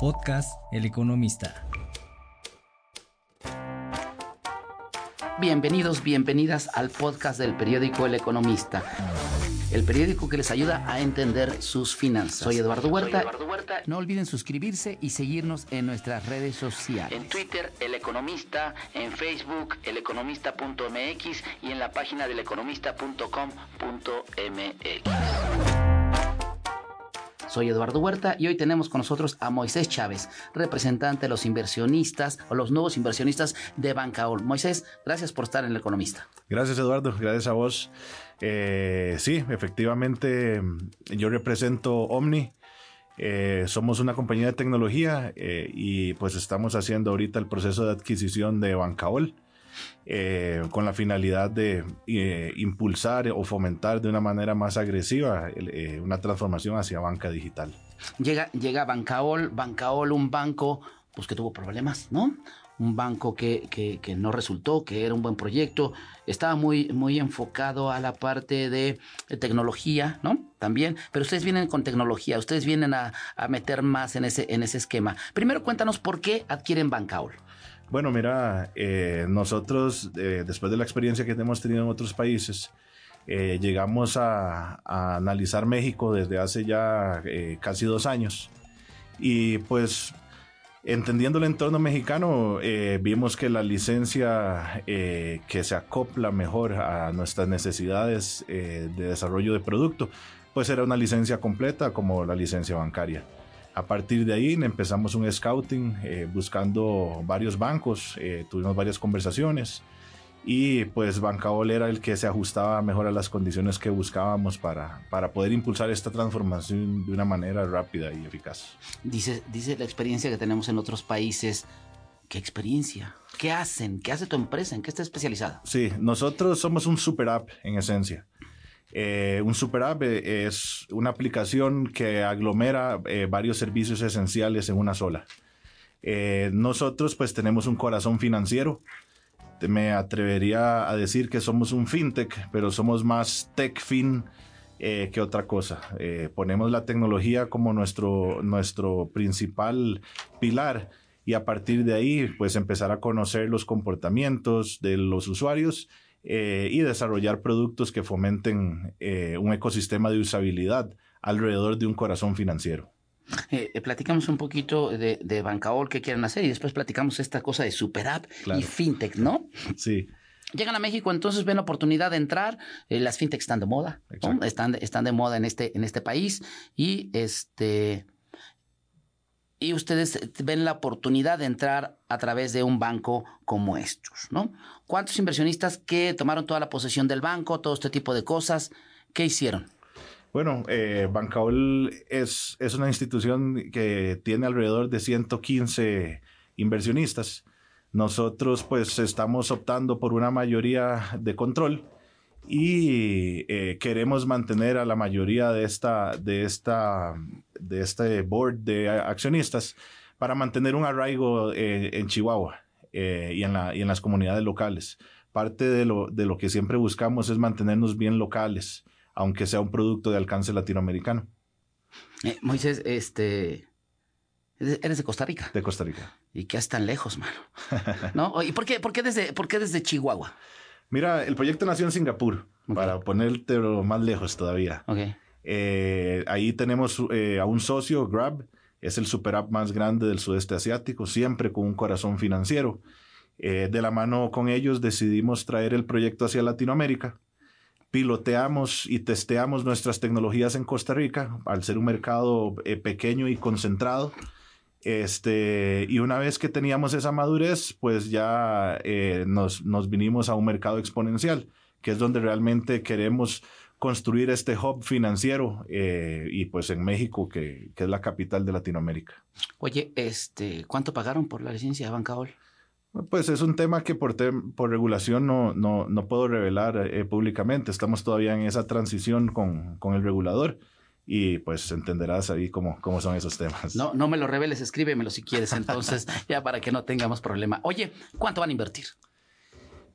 Podcast El Economista. Bienvenidos, bienvenidas al podcast del periódico El Economista. El periódico que les ayuda a entender sus finanzas. Soy Eduardo Huerta. No olviden suscribirse y seguirnos en nuestras redes sociales. En Twitter, El Economista, en Facebook, eleconomista.mx y en la página del economista.com.mx. Soy Eduardo Huerta y hoy tenemos con nosotros a Moisés Chávez, representante de los inversionistas o los nuevos inversionistas de Bancaol. Moisés, gracias por estar en El Economista. Gracias Eduardo, gracias a vos. Eh, sí, efectivamente, yo represento Omni. Eh, somos una compañía de tecnología eh, y pues estamos haciendo ahorita el proceso de adquisición de Bancaol. Eh, con la finalidad de eh, impulsar o fomentar de una manera más agresiva eh, una transformación hacia banca digital. Llega, llega Bancaol, Bancaol, un banco pues que tuvo problemas, ¿no? Un banco que, que, no resultó, que era un buen proyecto, estaba muy, muy enfocado a la parte de, tecnología, ¿no? También, pero ustedes vienen con tecnología, ustedes vienen a, a meter más en ese, en ese esquema. Primero cuéntanos por qué adquieren Bancaol. Bueno, mira, eh, nosotros, eh, después de la experiencia que hemos tenido en otros países, eh, llegamos a, analizar México desde hace ya casi dos años. Y pues, entendiendo el entorno mexicano, vimos que la licencia que se acopla mejor a nuestras necesidades de desarrollo de producto, pues era una licencia completa como la licencia bancaria. A partir de ahí empezamos un scouting eh, buscando varios bancos, eh, tuvimos varias conversaciones y pues Bancaol era el que se ajustaba mejor a las condiciones que buscábamos para, para poder impulsar esta transformación de una manera rápida y eficaz. Dice, dice la experiencia que tenemos en otros países. ¿Qué experiencia? ¿Qué hacen? ¿Qué hace tu empresa? ¿En qué está especializada? Sí, nosotros somos un super app en esencia. Eh, un super app eh, es una aplicación que aglomera eh, varios servicios esenciales en una sola. nosotros pues tenemos un corazón financiero. Me atrevería a decir que somos un fintech, pero somos más tech fin que otra cosa. ponemos la tecnología como nuestro, nuestro principal pilar y a partir de ahí pues empezar a conocer los comportamientos de los usuarios eh, y desarrollar productos que fomenten eh, un ecosistema de usabilidad alrededor de un corazón financiero. Eh, platicamos un poquito de, de Bancaol que quieren hacer y después platicamos esta cosa de super app y fintech, ¿no? Sí. Llegan a México, entonces ven la oportunidad de entrar. las fintech están de moda, están, están de moda en este, en este país y este y ustedes ven la oportunidad de entrar a través de un banco como estos, ¿no? ¿Cuántos inversionistas que tomaron toda la posesión del banco, todo este tipo de cosas, qué hicieron? Bueno, eh, Bancaol es, es una institución que tiene alrededor de 115 inversionistas. Nosotros pues estamos optando por una mayoría de control y eh, queremos mantener a la mayoría de esta, de esta, de este board de accionistas para mantener un arraigo eh, en Chihuahua eh, y, en la, y en las comunidades locales. Parte de lo, de lo que siempre buscamos es mantenernos bien locales, aunque sea un producto de alcance latinoamericano. Moisés, este, Eres de Costa Rica. De Costa Rica. ¿Y qué haces tan lejos, mano? ¿No? ¿Y por qué, por qué, desde, por qué desde Chihuahua? Mira, el proyecto nació en Singapur, para ponerte más lejos todavía. Eh, ahí tenemos eh, a un socio, Grab, es el super app más grande del sudeste asiático, siempre con un corazón financiero. Eh, de la mano con ellos decidimos traer el proyecto hacia Latinoamérica. Piloteamos y testeamos nuestras tecnologías en Costa Rica, al ser un mercado pequeño y concentrado. Este, y una vez que teníamos esa madurez, pues ya eh, nos, nos vinimos a un mercado exponencial, que es donde realmente queremos construir este hub financiero eh, y pues en México, que, que, es la capital de Latinoamérica. Oye, este, ¿cuánto pagaron por la licencia de Bancaol? Pues es un tema que por, por regulación no, no, no puedo revelar eh, públicamente. Estamos todavía en esa transición con, con el regulador y pues entenderás ahí cómo, cómo son esos temas. No, no me lo reveles, escríbemelo si quieres, entonces, ya para que no tengamos problema. Oye, ¿cuánto van a invertir?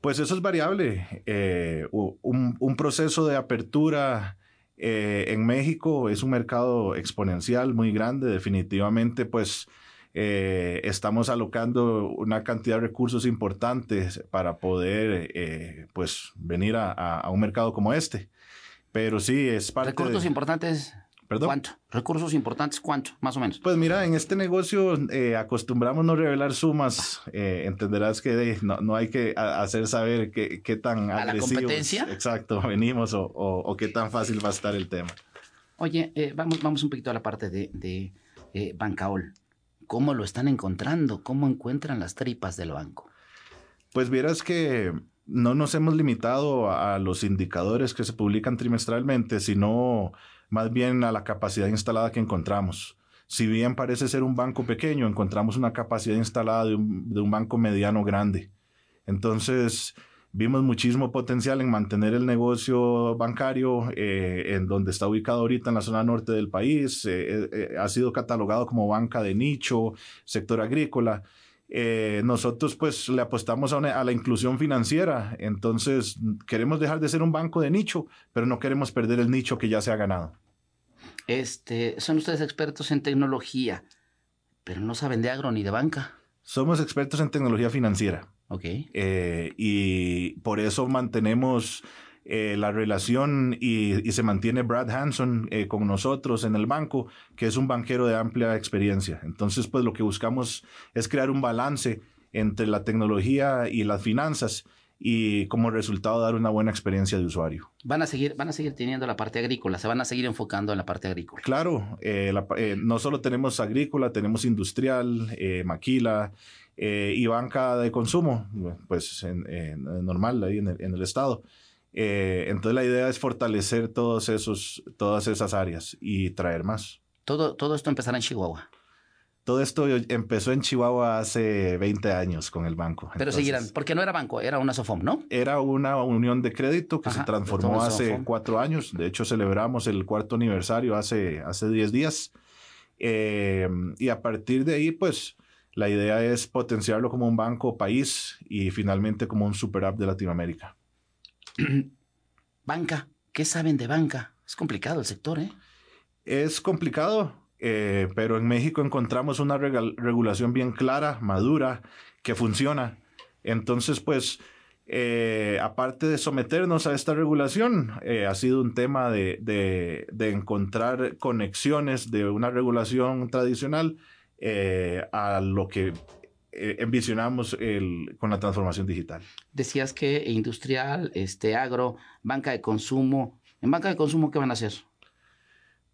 Pues eso es variable. Eh, un, proceso de apertura eh, en México es un mercado exponencial muy grande. Definitivamente, pues Eh, estamos alocando una cantidad de recursos importantes para poder eh, pues venir a, a, un mercado como este. Pero sí, es parte Recursos importantes ¿Perdón? ¿Cuánto? ¿Recursos importantes cuánto, más o menos? Pues mira, en este negocio eh, acostumbramos no revelar sumas. Eh, entenderás que no, no, hay que hacer saber qué, qué tan ¿A agresivos, la competencia? exacto, venimos o, o, o, qué tan fácil va a estar el tema. Oye, eh, vamos, vamos un poquito a la parte de, de eh, Bancaol. ¿Cómo lo están encontrando? ¿Cómo encuentran las tripas del banco? Pues vieras que no nos hemos limitado a los indicadores que se publican trimestralmente, sino más bien a la capacidad instalada que encontramos. Si bien parece ser un banco pequeño, encontramos una capacidad instalada de un, banco mediano grande. Entonces, vimos muchísimo potencial en mantener el negocio bancario eh, en donde está ubicado ahorita en la zona norte del país. Eh, eh, ha sido catalogado como banca de nicho, sector agrícola. Eh, nosotros pues le apostamos a, una, a, la inclusión financiera, entonces queremos dejar de ser un banco de nicho, pero no queremos perder el nicho que ya se ha ganado. Este, son ustedes expertos en tecnología, pero no saben de agro ni de banca. Somos expertos en tecnología financiera. Ok. Eh, y por eso mantenemos eh, la relación y, y, se mantiene Brad Hanson eh, con nosotros en el banco, que es un banquero de amplia experiencia. Entonces, pues lo que buscamos es crear un balance entre la tecnología y las finanzas y como resultado dar una buena experiencia de usuario. Van a seguir, van a seguir teniendo la parte agrícola, se van a seguir enfocando en la parte agrícola. Claro, eh, la, no solo tenemos agrícola, tenemos industrial, maquila y banca de consumo, pues en, en, normal ahí en el, en el estado. Eh, entonces la idea es fortalecer todos esos, todas esas áreas y traer más. Todo, todo esto empezará en Chihuahua. Todo esto empezó en Chihuahua hace 20 años con el banco. Pero Entonces, seguirán, porque no era banco, era una SOFOM, ¿no? Era una unión de crédito que Ajá, se transformó hace SOFOM. cuatro años. De hecho, celebramos el cuarto aniversario hace, hace 10 días. Eh, y a partir de ahí, pues, la idea es potenciarlo como un banco país y finalmente como un super app de Latinoamérica. banca, ¿qué saben de banca? Es complicado el sector, ¿eh? Es complicado, eh, pero en México encontramos una reg regulación bien clara, madura, que funciona. Entonces, pues, eh, aparte de someternos a esta regulación, eh, ha sido un tema de, de, encontrar conexiones de una regulación tradicional a lo que eh, envisionamos el, con la transformación digital. Decías que industrial, este agro, banca de consumo. ¿En banca de consumo qué van a hacer?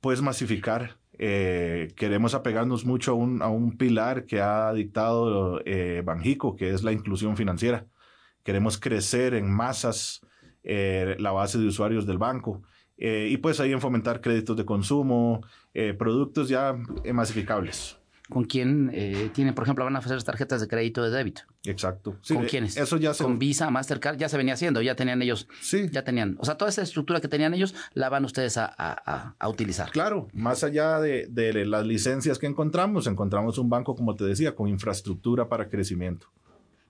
Pues masificar. Eh, queremos apegarnos mucho a un, a un, pilar que ha dictado eh, Banjico, que es la inclusión financiera. Queremos crecer en masas eh, la base de usuarios del banco. y pues ahí en fomentar créditos de consumo, productos ya masificables con quién eh, tienen, por ejemplo, van a hacer tarjetas de crédito de débito. Exacto. Sí, ¿Con quiénes? Eso ya se... Con Visa, Mastercard, ya se venía haciendo, ya tenían ellos. Sí. Ya tenían. O sea, toda esa estructura que tenían ellos la van ustedes a, a, a utilizar. Claro, más allá de, de, las licencias que encontramos, encontramos un banco, como te decía, con infraestructura para crecimiento.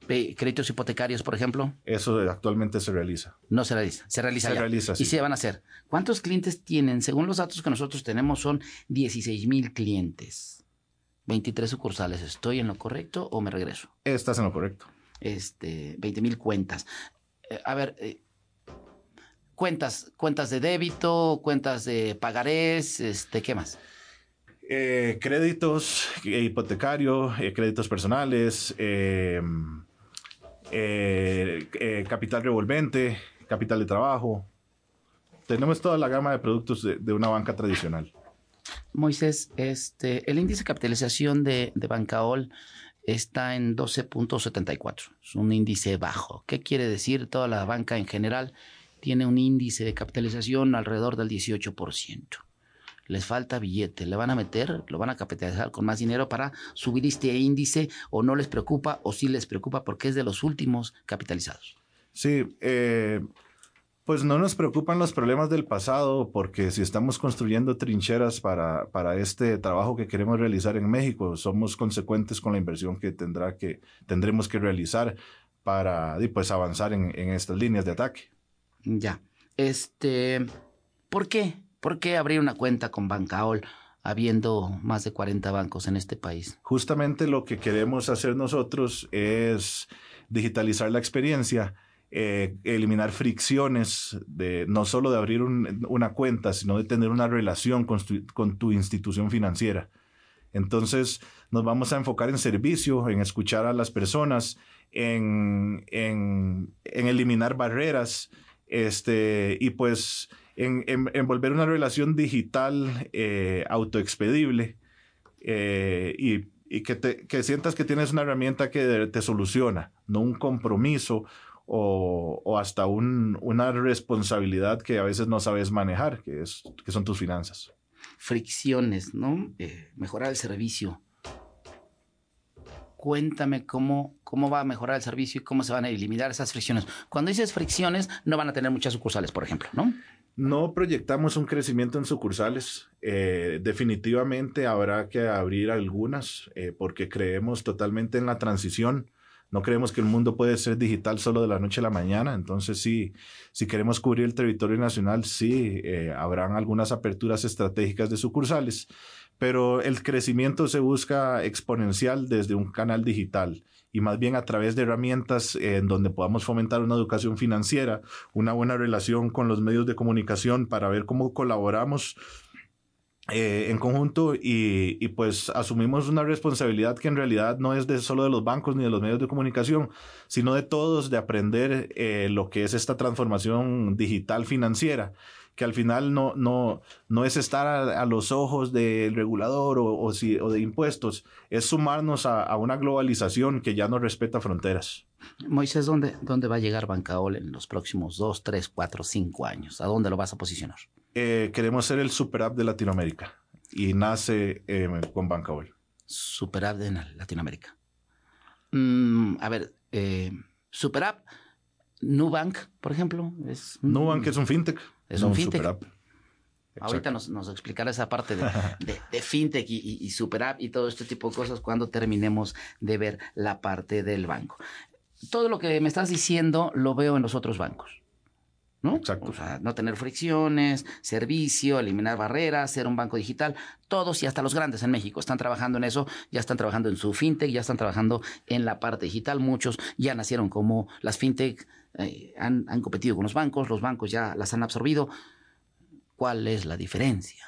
¿Créditos hipotecarios, por ejemplo? Eso actualmente se realiza. No se realiza, se realiza Se ya. realiza, sí. Y se van a hacer. ¿Cuántos clientes tienen? Según los datos que nosotros tenemos, son 16 mil clientes. 23 sucursales. ¿Estoy en lo correcto o me regreso? Estás en lo correcto. Este, 20 mil cuentas. Eh, a ver, eh, cuentas, cuentas de débito, cuentas de pagarés, este, ¿qué más? Eh, créditos, hipotecario, eh, créditos personales, capital revolvente, capital de trabajo. Tenemos toda la gama de productos de, de una banca tradicional. Moisés, este, el índice de capitalización de, de Bancaol está en 12.74. Es un índice bajo. ¿Qué quiere decir? Toda la banca en general tiene un índice de capitalización alrededor del 18%. Les falta billete, le van a meter, lo van a capitalizar con más dinero para subir este índice o no les preocupa o sí les preocupa porque es de los últimos capitalizados. Sí, eh, pues no nos preocupan los problemas del pasado porque si estamos construyendo trincheras para, para este trabajo que queremos realizar en México, somos consecuentes con la inversión que, tendrá que tendremos que realizar para pues, avanzar en, en estas líneas de ataque. Ya. Este, ¿por qué? ¿Por qué abrir una cuenta con Bancaol? habiendo más de 40 bancos en este país? Justamente lo que queremos hacer nosotros es digitalizar la experiencia, eh, eliminar fricciones de no solo de abrir una cuenta, sino de tener una relación con tu institución financiera. Entonces nos vamos a enfocar en servicio, en escuchar a las personas, en, eliminar barreras este, y pues en, volver una relación digital eh, autoexpedible eh, y, que, sientas que tienes una herramienta que te soluciona, no un compromiso o, hasta una responsabilidad que a veces no sabes manejar, que, es, que son tus finanzas. Fricciones, ¿no? Eh, mejorar el servicio cuéntame cómo, cómo va a mejorar el servicio y cómo se van a eliminar esas fricciones. Cuando dices fricciones, no van a tener muchas sucursales, por ejemplo, ¿no? No proyectamos un crecimiento en sucursales. Eh, definitivamente habrá que abrir algunas eh, porque creemos totalmente en la transición. No creemos que el mundo puede ser digital solo de la noche a la mañana. Entonces, sí, si queremos cubrir el territorio nacional, sí, eh, habrán algunas aperturas estratégicas de sucursales pero el crecimiento se busca exponencial desde un canal digital y más bien a través de herramientas en donde podamos fomentar una educación financiera, una buena relación con los medios de comunicación para ver cómo colaboramos eh, en conjunto y, pues asumimos una responsabilidad que en realidad no es de solo de los bancos ni de los medios de comunicación, sino de todos de aprender eh, lo que es esta transformación digital financiera que al final no, no, no es estar a, los ojos del regulador o, o, de impuestos, es sumarnos a, una globalización que ya no respeta fronteras. Moisés, ¿dónde, ¿dónde va a llegar Bancaol en los próximos dos, tres, cuatro, cinco años? ¿A dónde lo vas a posicionar? Eh, queremos ser el super app de Latinoamérica y nace eh, con Bancaol. Super app de Latinoamérica. Mm, a ver, eh, super app, Nubank, por ejemplo. Es, Nubank es un fintech. Es un fintech. Ahorita nos, nos, explicará esa parte de, de, fintech y, y, super app y todo este tipo de cosas cuando terminemos de ver la parte del banco. Todo lo que me estás diciendo lo veo en los otros bancos. ¿No? Exacto. O sea, no tener fricciones, servicio, eliminar barreras, ser un banco digital. Todos y hasta los grandes en México están trabajando en eso, ya están trabajando en su fintech, ya están trabajando en la parte digital. Muchos ya nacieron como las fintech eh, han, competido con los bancos, los bancos ya las han absorbido. ¿Cuál es la diferencia?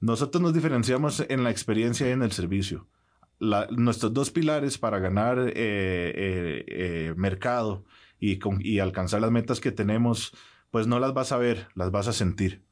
Nosotros nos diferenciamos en la experiencia y en el servicio. nuestros dos pilares para ganar eh, eh, mercado y, y alcanzar las metas que tenemos, pues no las vas a ver, las vas a sentir.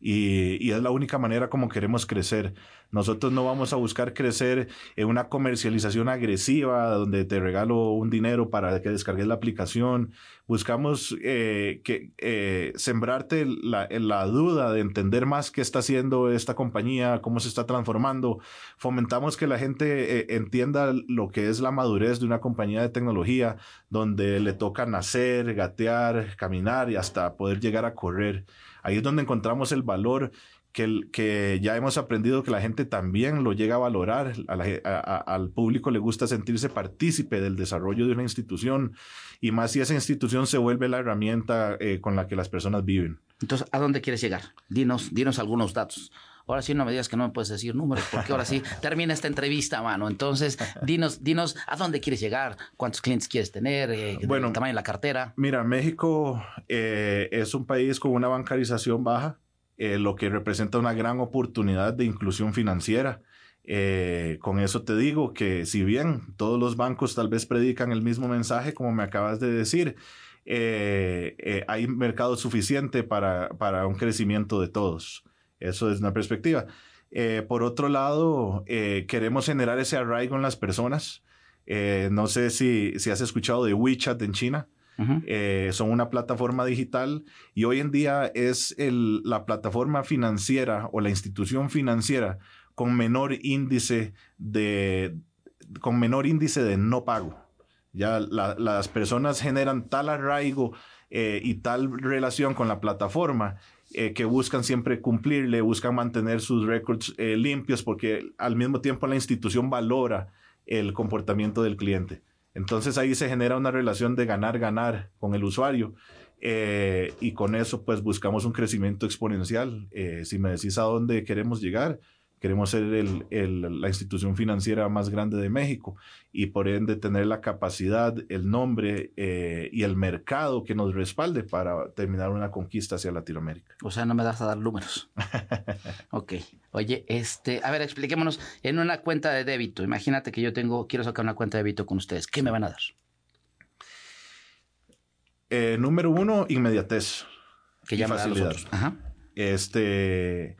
Y, y, es la única manera como queremos crecer. Nosotros no vamos a buscar crecer en una comercialización agresiva donde te regalo un dinero para que descargues la aplicación. Buscamos eh, que, eh, sembrarte la, la, duda de entender más qué está haciendo esta compañía, cómo se está transformando. Fomentamos que la gente eh, entienda lo que es la madurez de una compañía de tecnología, donde le toca nacer, gatear, caminar y hasta poder llegar a correr. Ahí es donde encontramos el valor que, que ya hemos aprendido que la gente también lo llega a valorar, al público le gusta sentirse partícipe del desarrollo de una institución y más si esa institución se vuelve la herramienta eh, con la que las personas viven. Entonces, ¿a dónde quieres llegar? Dinos, dinos algunos datos. Ahora sí no me digas que no me puedes decir números, porque ahora sí termina esta entrevista, mano. Entonces, dinos, dinos a dónde quieres llegar, cuántos clientes quieres tener, eh, bueno, el tamaño de la cartera. Mira, México eh, es un país con una bancarización baja. Eh, lo que representa una gran oportunidad de inclusión financiera. Eh, con eso te digo que si bien todos los bancos tal vez predican el mismo mensaje, como me acabas de decir, eh, hay mercado suficiente para, para, un crecimiento de todos. Eso es una perspectiva. por otro lado, queremos generar ese arraigo en las personas. no sé si, si has escuchado de WeChat en China. Eh, son una plataforma digital y hoy en día es la plataforma financiera o la institución financiera con menor índice de, con menor índice de no pago. Ya las personas generan tal arraigo eh, y tal relación con la plataforma eh, que buscan siempre cumplirle, buscan mantener sus récords limpios porque al mismo tiempo la institución valora el comportamiento del cliente. Entonces ahí se genera una relación de ganar-ganar con el usuario. Eh, y con eso pues buscamos un crecimiento exponencial. Eh, si me decís a dónde queremos llegar, queremos ser la institución financiera más grande de México y por ende tener la capacidad, el nombre eh, y el mercado que nos respalde para terminar una conquista hacia Latinoamérica. O sea, no me das a dar números. ok. Oye, este, a ver, expliquémonos, en una cuenta de débito, imagínate que yo tengo, quiero sacar una cuenta de débito con ustedes, ¿qué me van a dar? Eh, número uno, inmediatez. Que ya facilidad. Ajá. Este,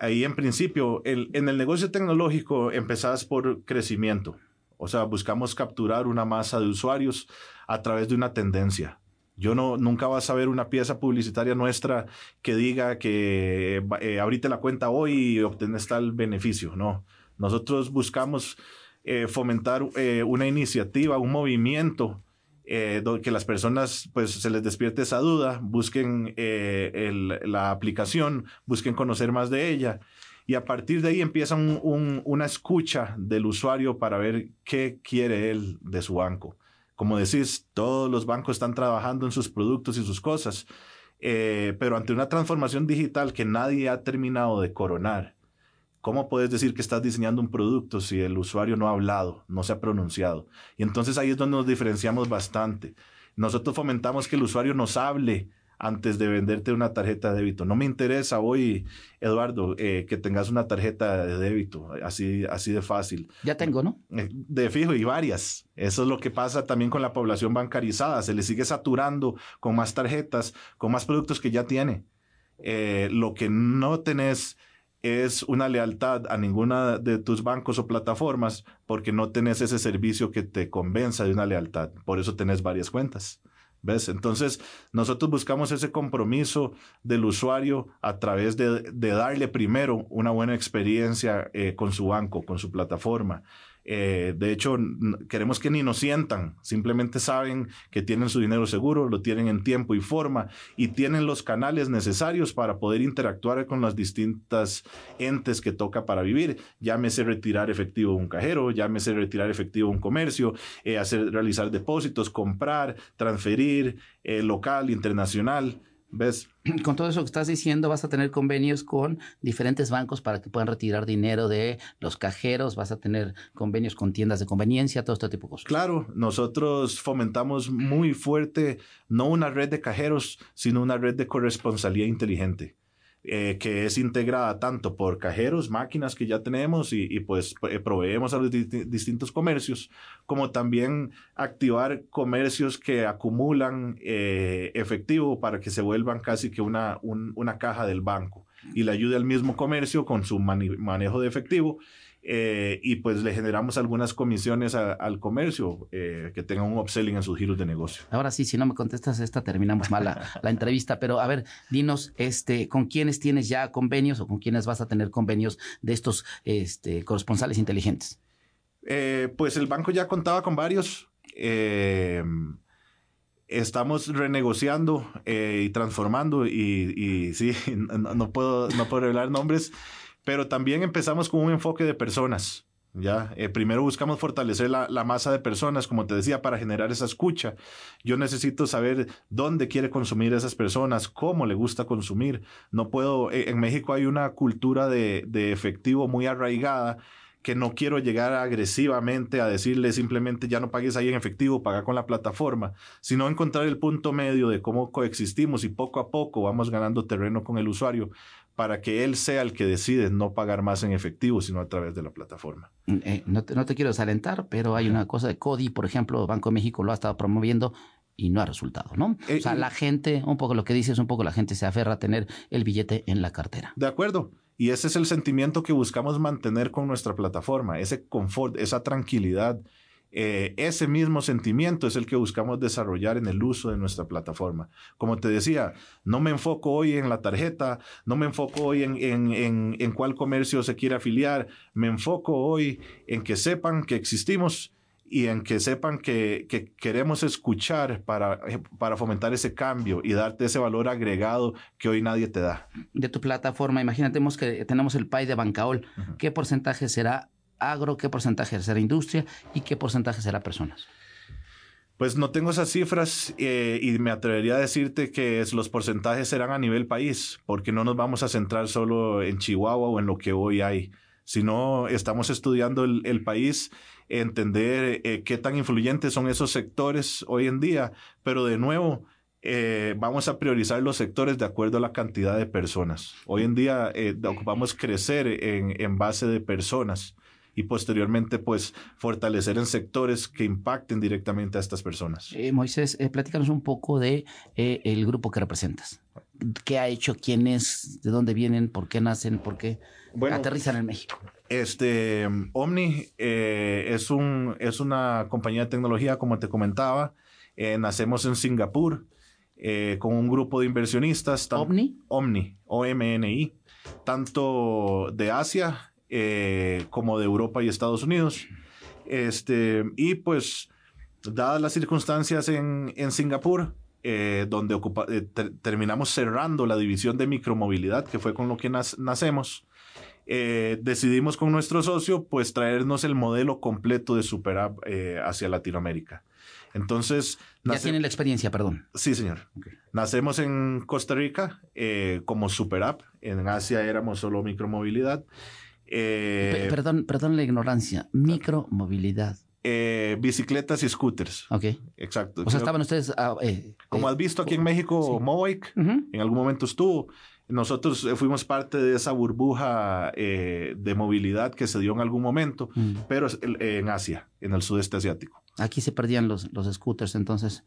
ahí en principio, en el negocio tecnológico empezás por crecimiento. O sea, buscamos capturar una masa de usuarios a través de una tendencia. Yo no, nunca vas a ver una pieza publicitaria nuestra que diga que eh, abrite la cuenta hoy y obtenés tal beneficio. No, nosotros buscamos eh, fomentar eh, una iniciativa, un movimiento eh, que las personas pues se les despierte esa duda, busquen el, la aplicación, busquen conocer más de ella y a partir de ahí empieza una escucha del usuario para ver qué quiere él de su banco. Como decís, todos los bancos están trabajando en sus productos y sus cosas, eh, pero ante una transformación digital que nadie ha terminado de coronar, ¿cómo puedes decir que estás diseñando un producto si el usuario no ha hablado, no se ha pronunciado? Y entonces ahí es donde nos diferenciamos bastante. Nosotros fomentamos que el usuario nos hable, antes de venderte una tarjeta de débito. No me interesa hoy, Eduardo, eh, que tengas una tarjeta de débito, así, así de fácil. Ya tengo, ¿no? Eh, de fijo y varias. Eso es lo que pasa también con la población bancarizada. Se le sigue saturando con más tarjetas, con más productos que ya tiene. Eh, lo que no tenés es una lealtad a ninguna de tus bancos o plataformas porque no tenés ese servicio que te convenza de una lealtad. Por eso tenés varias cuentas. ¿Ves? Entonces, nosotros buscamos ese compromiso del usuario a través de, darle primero una buena experiencia eh, con su banco, con su plataforma. Eh, de hecho, queremos que ni nos sientan, simplemente saben que tienen su dinero seguro, lo tienen en tiempo y forma y tienen los canales necesarios para poder interactuar con las distintas entes que toca para vivir. Llámese retirar efectivo un cajero, llámese retirar efectivo un comercio, eh, hacer, realizar depósitos, comprar, transferir, eh, local, internacional. ¿Ves? Con todo eso que estás diciendo, vas a tener convenios con diferentes bancos para que puedan retirar dinero de los cajeros, vas a tener convenios con tiendas de conveniencia, todo este tipo de cosas. Claro, nosotros fomentamos muy fuerte no una red de cajeros, sino una red de corresponsalía inteligente. Eh, que es integrada tanto por cajeros, máquinas que ya tenemos y, pues eh, proveemos a los distintos comercios, como también activar comercios que acumulan eh, efectivo para que se vuelvan casi que una, una caja del banco y le ayude al mismo comercio con su manejo de efectivo eh, y pues le generamos algunas comisiones al comercio eh, que tengan un upselling en sus giros de negocio. Ahora sí, si no me contestas esta, terminamos mal la, entrevista, pero a ver, dinos, este, ¿con quiénes tienes ya convenios o con quiénes vas a tener convenios de estos este, corresponsales inteligentes? Eh, pues el banco ya contaba con varios. estamos renegociando y transformando y, y sí, no, puedo, no puedo revelar nombres. Pero también empezamos con un enfoque de personas. ¿ya? Eh, primero buscamos fortalecer la, masa de personas, como te decía, para generar esa escucha. Yo necesito saber dónde quiere consumir esas personas, cómo le gusta consumir. No puedo, eh, en México hay una cultura de, de efectivo muy arraigada que no quiero llegar agresivamente a decirle simplemente ya no pagues ahí en efectivo, paga con la plataforma, sino encontrar el punto medio de cómo coexistimos y poco a poco vamos ganando terreno con el usuario para que él sea el que decide no pagar más en efectivo, sino a través de la plataforma. Mm, eh, no, te, no, te, quiero desalentar, pero hay una cosa de CODI, por ejemplo, Banco de México lo ha estado promoviendo y no ha resultado, ¿no? o sea, eh, la gente, un poco lo que dices, un poco la gente se aferra a tener el billete en la cartera. De acuerdo. Y ese es el sentimiento que buscamos mantener con nuestra plataforma, ese confort, esa tranquilidad eh, ese mismo sentimiento es el que buscamos desarrollar en el uso de nuestra plataforma. Como te decía, no me enfoco hoy en la tarjeta, no me enfoco hoy en, en, en, cuál comercio se quiere afiliar, me enfoco hoy en que sepan que existimos y en que sepan que, que, queremos escuchar para, para fomentar ese cambio y darte ese valor agregado que hoy nadie te da. De tu plataforma, imagínate que tenemos el PAI de Bancaol. ¿Qué porcentaje será agro, qué porcentaje será industria y qué porcentaje será personas? Pues no tengo esas cifras eh, y me atrevería a decirte que los porcentajes serán a nivel país, porque no nos vamos a centrar solo en Chihuahua o en lo que hoy hay. sino estamos estudiando el, país, entender eh, qué tan influyentes son esos sectores hoy en día, pero de nuevo, eh, vamos a priorizar los sectores de acuerdo a la cantidad de personas. Hoy en día ocupamos crecer en, en base de personas y posteriormente pues fortalecer en sectores que impacten directamente a estas personas. Eh, Moisés, eh, platícanos un poco de eh, el grupo que representas. ¿Qué ha hecho? ¿Quién es? ¿De dónde vienen? ¿Por qué nacen? ¿Por qué aterrizan en México? Este Omni es un es una compañía de tecnología como te comentaba. nacemos en Singapur con un grupo de inversionistas. ¿Omni? Omni, O-M-N-I, tanto de Asia eh, como de Europa y Estados Unidos. Este, y pues, dadas las circunstancias en, en Singapur, eh, donde eh, terminamos cerrando la división de micromovilidad, que fue con lo que nacemos, decidimos con nuestro socio pues traernos el modelo completo de SuperApp hacia Latinoamérica. Entonces... Ya tienen la experiencia, perdón. Sí, señor. Nacemos en Costa Rica como SuperApp. En Asia éramos solo micromovilidad. Eh, perdón, perdón la ignorancia. Micromovilidad. Eh, bicicletas y scooters. Ok. Exacto. O sea, estaban ustedes. Ah, eh, como has visto aquí en México, sí. en algún momento estuvo. Nosotros fuimos parte de esa burbuja de movilidad que se dio en algún momento, mm. pero en Asia, en el sudeste asiático. Aquí se perdían los, los scooters, entonces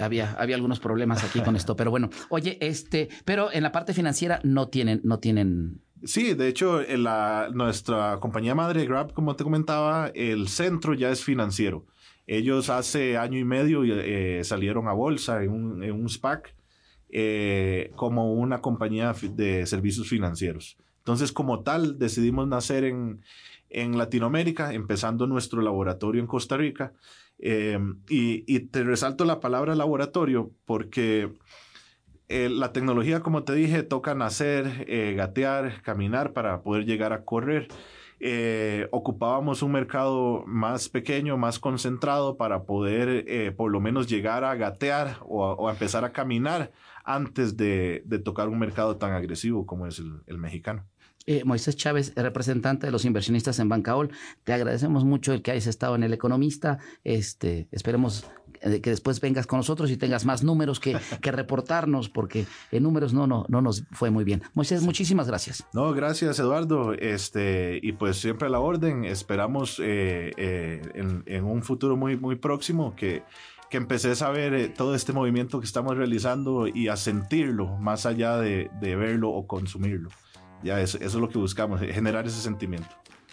había, había algunos problemas aquí con esto. Pero bueno, oye, este, pero en la parte financiera no tienen, no tienen Sí, de hecho, la, nuestra compañía madre Grab, como te comentaba, el centro ya es financiero. Ellos hace año y medio eh, salieron a bolsa en un, en un SPAC eh, como una compañía de servicios financieros. Entonces, como tal, decidimos nacer en, en Latinoamérica, empezando nuestro laboratorio en Costa Rica. Eh, y, y te resalto la palabra laboratorio porque eh, la tecnología, como te dije, toca nacer, eh, gatear, caminar para poder llegar a correr. Eh, ocupábamos un mercado más pequeño, más concentrado para poder por lo menos llegar a gatear o, a empezar a caminar antes de, tocar un mercado tan agresivo como es el mexicano. Moisés Chávez, representante de los inversionistas en Bancaol, te agradecemos mucho el que hayas estado en El Economista. Este, esperemos que después vengas con nosotros y tengas más números que, que reportarnos, porque en números no, no, no nos fue muy bien. Moisés, muchísimas gracias. No, gracias Eduardo. Este, y pues siempre a la orden. Esperamos eh, en, un futuro muy, muy próximo que que empecé a ver todo este movimiento que estamos realizando y a sentirlo más allá de verlo o consumirlo. Ya eso, es lo que buscamos, generar ese sentimiento.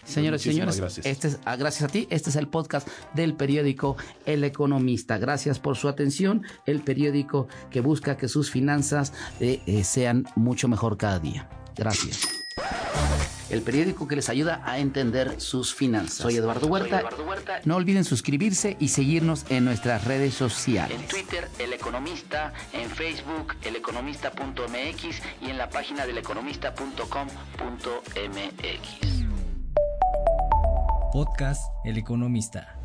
Señores y señores, gracias. Este es, ah, gracias a ti. Este es el podcast del periódico El Economista. Gracias por su atención. El periódico que busca que sus finanzas eh, eh, sean mucho mejor cada día. Gracias el periódico que les ayuda a entender sus finanzas. Soy Eduardo Huerta. No olviden suscribirse y seguirnos en nuestras redes sociales. En Twitter, El Economista, en Facebook, eleconomista.mx y en la página del economista.com.mx. Podcast El Economista.